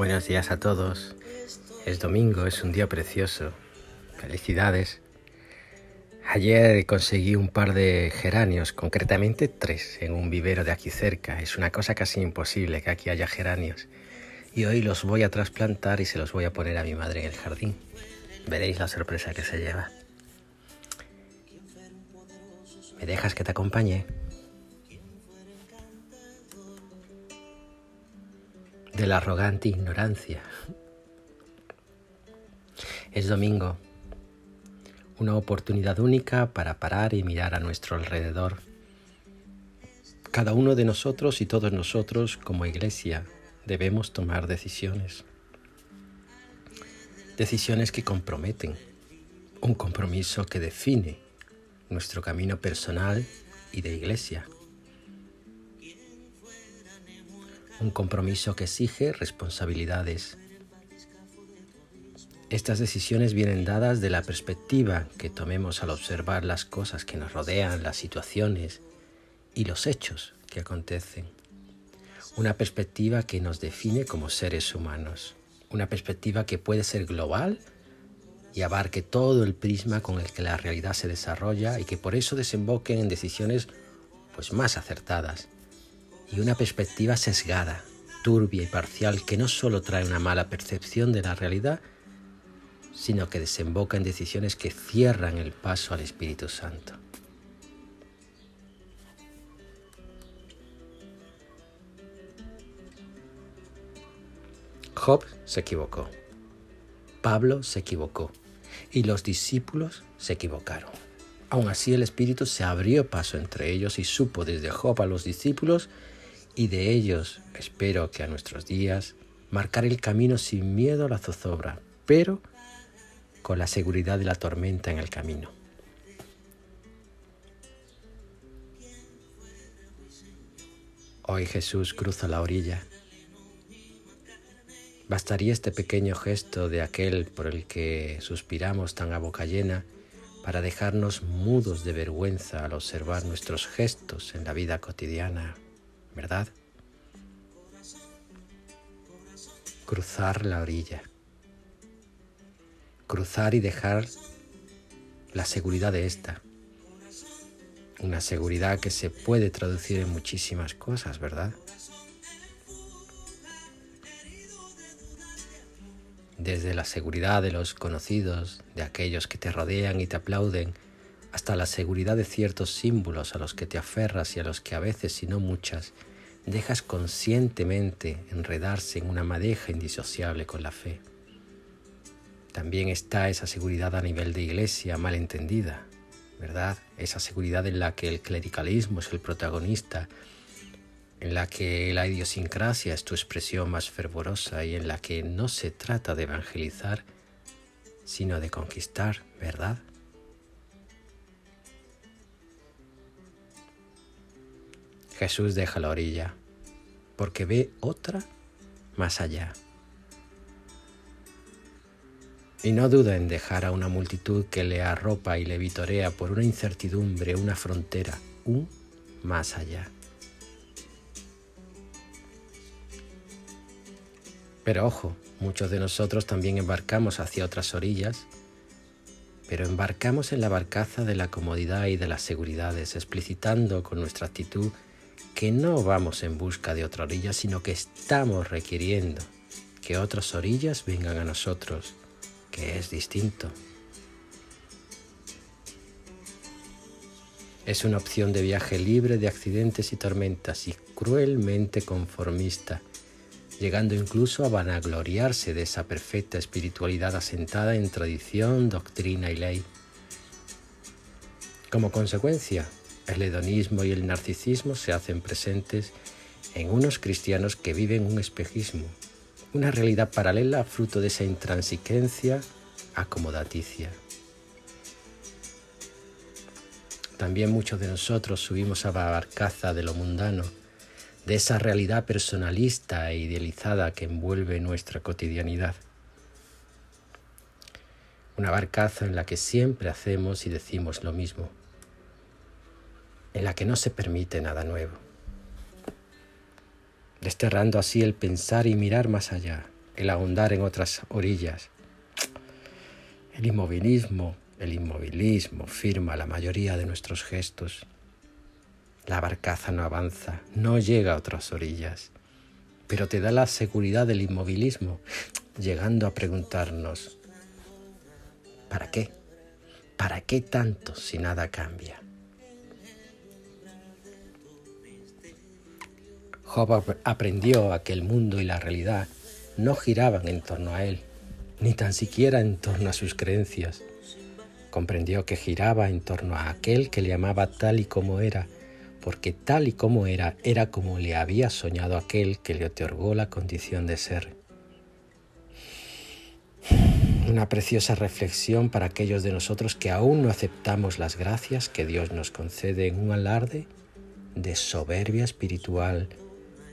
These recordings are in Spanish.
Buenos días a todos. Es domingo, es un día precioso. Felicidades. Ayer conseguí un par de geranios, concretamente tres, en un vivero de aquí cerca. Es una cosa casi imposible que aquí haya geranios. Y hoy los voy a trasplantar y se los voy a poner a mi madre en el jardín. Veréis la sorpresa que se lleva. ¿Me dejas que te acompañe? De la arrogante ignorancia. Es domingo, una oportunidad única para parar y mirar a nuestro alrededor. Cada uno de nosotros y todos nosotros como iglesia debemos tomar decisiones. Decisiones que comprometen, un compromiso que define nuestro camino personal y de iglesia. Un compromiso que exige responsabilidades. Estas decisiones vienen dadas de la perspectiva que tomemos al observar las cosas que nos rodean, las situaciones y los hechos que acontecen. Una perspectiva que nos define como seres humanos. Una perspectiva que puede ser global y abarque todo el prisma con el que la realidad se desarrolla y que por eso desemboquen en decisiones pues más acertadas y una perspectiva sesgada, turbia y parcial que no solo trae una mala percepción de la realidad, sino que desemboca en decisiones que cierran el paso al Espíritu Santo. Job se equivocó, Pablo se equivocó y los discípulos se equivocaron. Aún así el Espíritu se abrió paso entre ellos y supo desde Job a los discípulos y de ellos espero que a nuestros días marcar el camino sin miedo a la zozobra, pero con la seguridad de la tormenta en el camino. Hoy Jesús cruza la orilla. Bastaría este pequeño gesto de aquel por el que suspiramos tan a boca llena para dejarnos mudos de vergüenza al observar nuestros gestos en la vida cotidiana ¿verdad? Cruzar la orilla. Cruzar y dejar la seguridad de esta. Una seguridad que se puede traducir en muchísimas cosas, ¿verdad? Desde la seguridad de los conocidos, de aquellos que te rodean y te aplauden, hasta la seguridad de ciertos símbolos a los que te aferras y a los que a veces, si no muchas, dejas conscientemente enredarse en una madeja indisociable con la fe. También está esa seguridad a nivel de iglesia mal entendida, ¿verdad? Esa seguridad en la que el clericalismo es el protagonista, en la que la idiosincrasia es tu expresión más fervorosa y en la que no se trata de evangelizar, sino de conquistar, ¿verdad? Jesús deja la orilla porque ve otra más allá. Y no duda en dejar a una multitud que le arropa y le vitorea por una incertidumbre, una frontera, un más allá. Pero ojo, muchos de nosotros también embarcamos hacia otras orillas, pero embarcamos en la barcaza de la comodidad y de las seguridades, explicitando con nuestra actitud que no vamos en busca de otra orilla, sino que estamos requiriendo que otras orillas vengan a nosotros, que es distinto. Es una opción de viaje libre de accidentes y tormentas y cruelmente conformista, llegando incluso a vanagloriarse de esa perfecta espiritualidad asentada en tradición, doctrina y ley. Como consecuencia, el hedonismo y el narcisismo se hacen presentes en unos cristianos que viven un espejismo, una realidad paralela fruto de esa intransigencia acomodaticia. También muchos de nosotros subimos a la barcaza de lo mundano, de esa realidad personalista e idealizada que envuelve nuestra cotidianidad. Una barcaza en la que siempre hacemos y decimos lo mismo en la que no se permite nada nuevo, desterrando así el pensar y mirar más allá, el ahondar en otras orillas. El inmovilismo, el inmovilismo firma la mayoría de nuestros gestos. La barcaza no avanza, no llega a otras orillas, pero te da la seguridad del inmovilismo, llegando a preguntarnos, ¿para qué? ¿Para qué tanto si nada cambia? Job aprendió a que el mundo y la realidad no giraban en torno a él, ni tan siquiera en torno a sus creencias. Comprendió que giraba en torno a aquel que le amaba tal y como era, porque tal y como era era como le había soñado aquel que le otorgó la condición de ser. Una preciosa reflexión para aquellos de nosotros que aún no aceptamos las gracias que Dios nos concede en un alarde de soberbia espiritual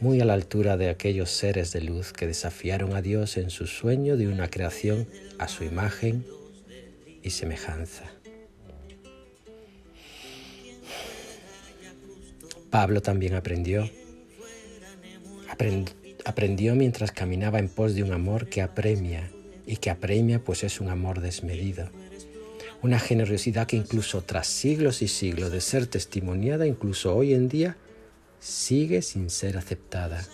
muy a la altura de aquellos seres de luz que desafiaron a Dios en su sueño de una creación a su imagen y semejanza. Pablo también aprendió, aprendió mientras caminaba en pos de un amor que apremia y que apremia pues es un amor desmedido. Una generosidad que incluso tras siglos y siglos de ser testimoniada, incluso hoy en día, sigue sin ser aceptada.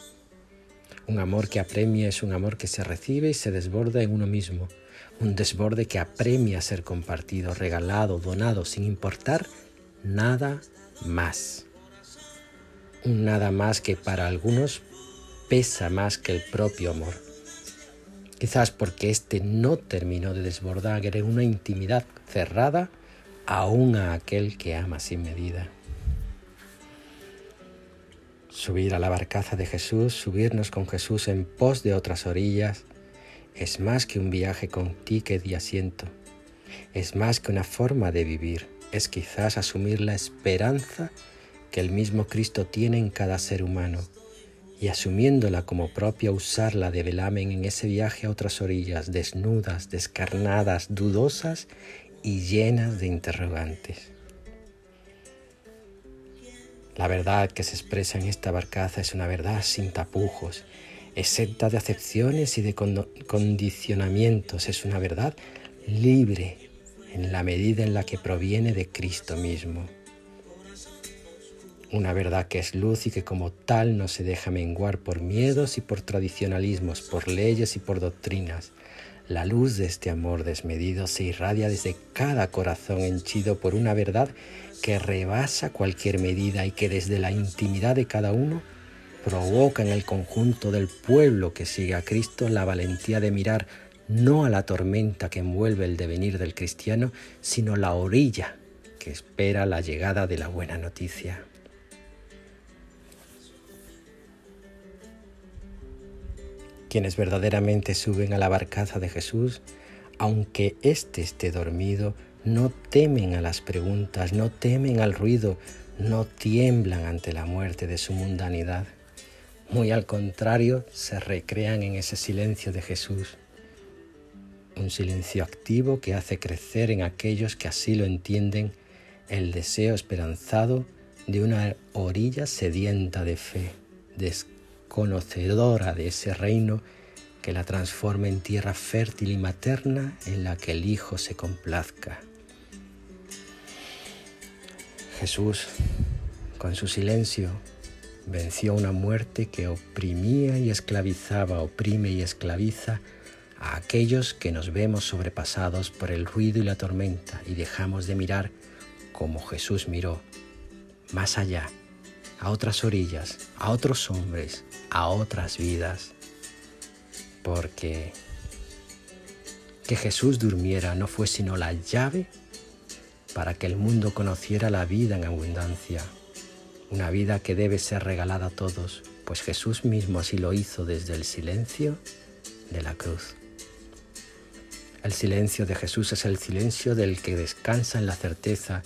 Un amor que apremia es un amor que se recibe y se desborda en uno mismo. Un desborde que apremia ser compartido, regalado, donado, sin importar nada más. Un nada más que para algunos pesa más que el propio amor. Quizás porque éste no terminó de desbordar en una intimidad cerrada aún a aquel que ama sin medida subir a la barcaza de Jesús, subirnos con Jesús en pos de otras orillas, es más que un viaje con ticket y asiento, es más que una forma de vivir, es quizás asumir la esperanza que el mismo Cristo tiene en cada ser humano y asumiéndola como propia usarla de velamen en ese viaje a otras orillas desnudas, descarnadas, dudosas y llenas de interrogantes. La verdad que se expresa en esta barcaza es una verdad sin tapujos, exenta de acepciones y de condicionamientos, es una verdad libre en la medida en la que proviene de Cristo mismo. Una verdad que es luz y que como tal no se deja menguar por miedos y por tradicionalismos, por leyes y por doctrinas. La luz de este amor desmedido se irradia desde cada corazón henchido por una verdad que rebasa cualquier medida y que desde la intimidad de cada uno provoca en el conjunto del pueblo que sigue a Cristo la valentía de mirar no a la tormenta que envuelve el devenir del cristiano, sino la orilla que espera la llegada de la buena noticia. Quienes verdaderamente suben a la barcaza de Jesús, aunque éste esté dormido, no temen a las preguntas, no temen al ruido, no tiemblan ante la muerte de su mundanidad. Muy al contrario, se recrean en ese silencio de Jesús. Un silencio activo que hace crecer en aquellos que así lo entienden el deseo esperanzado de una orilla sedienta de fe, desconocedora de ese reino que la transforme en tierra fértil y materna en la que el Hijo se complazca. Jesús, con su silencio, venció una muerte que oprimía y esclavizaba, oprime y esclaviza a aquellos que nos vemos sobrepasados por el ruido y la tormenta y dejamos de mirar como Jesús miró, más allá, a otras orillas, a otros hombres, a otras vidas. Porque que Jesús durmiera no fue sino la llave para que el mundo conociera la vida en abundancia, una vida que debe ser regalada a todos, pues Jesús mismo así lo hizo desde el silencio de la cruz. El silencio de Jesús es el silencio del que descansa en la certeza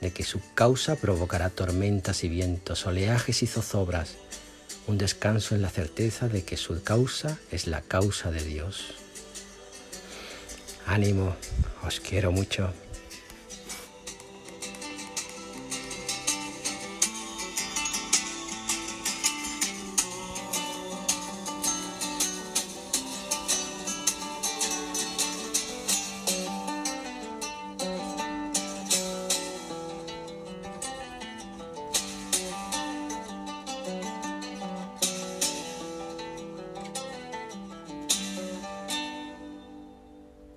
de que su causa provocará tormentas y vientos, oleajes y zozobras, un descanso en la certeza de que su causa es la causa de Dios. Ánimo, os quiero mucho.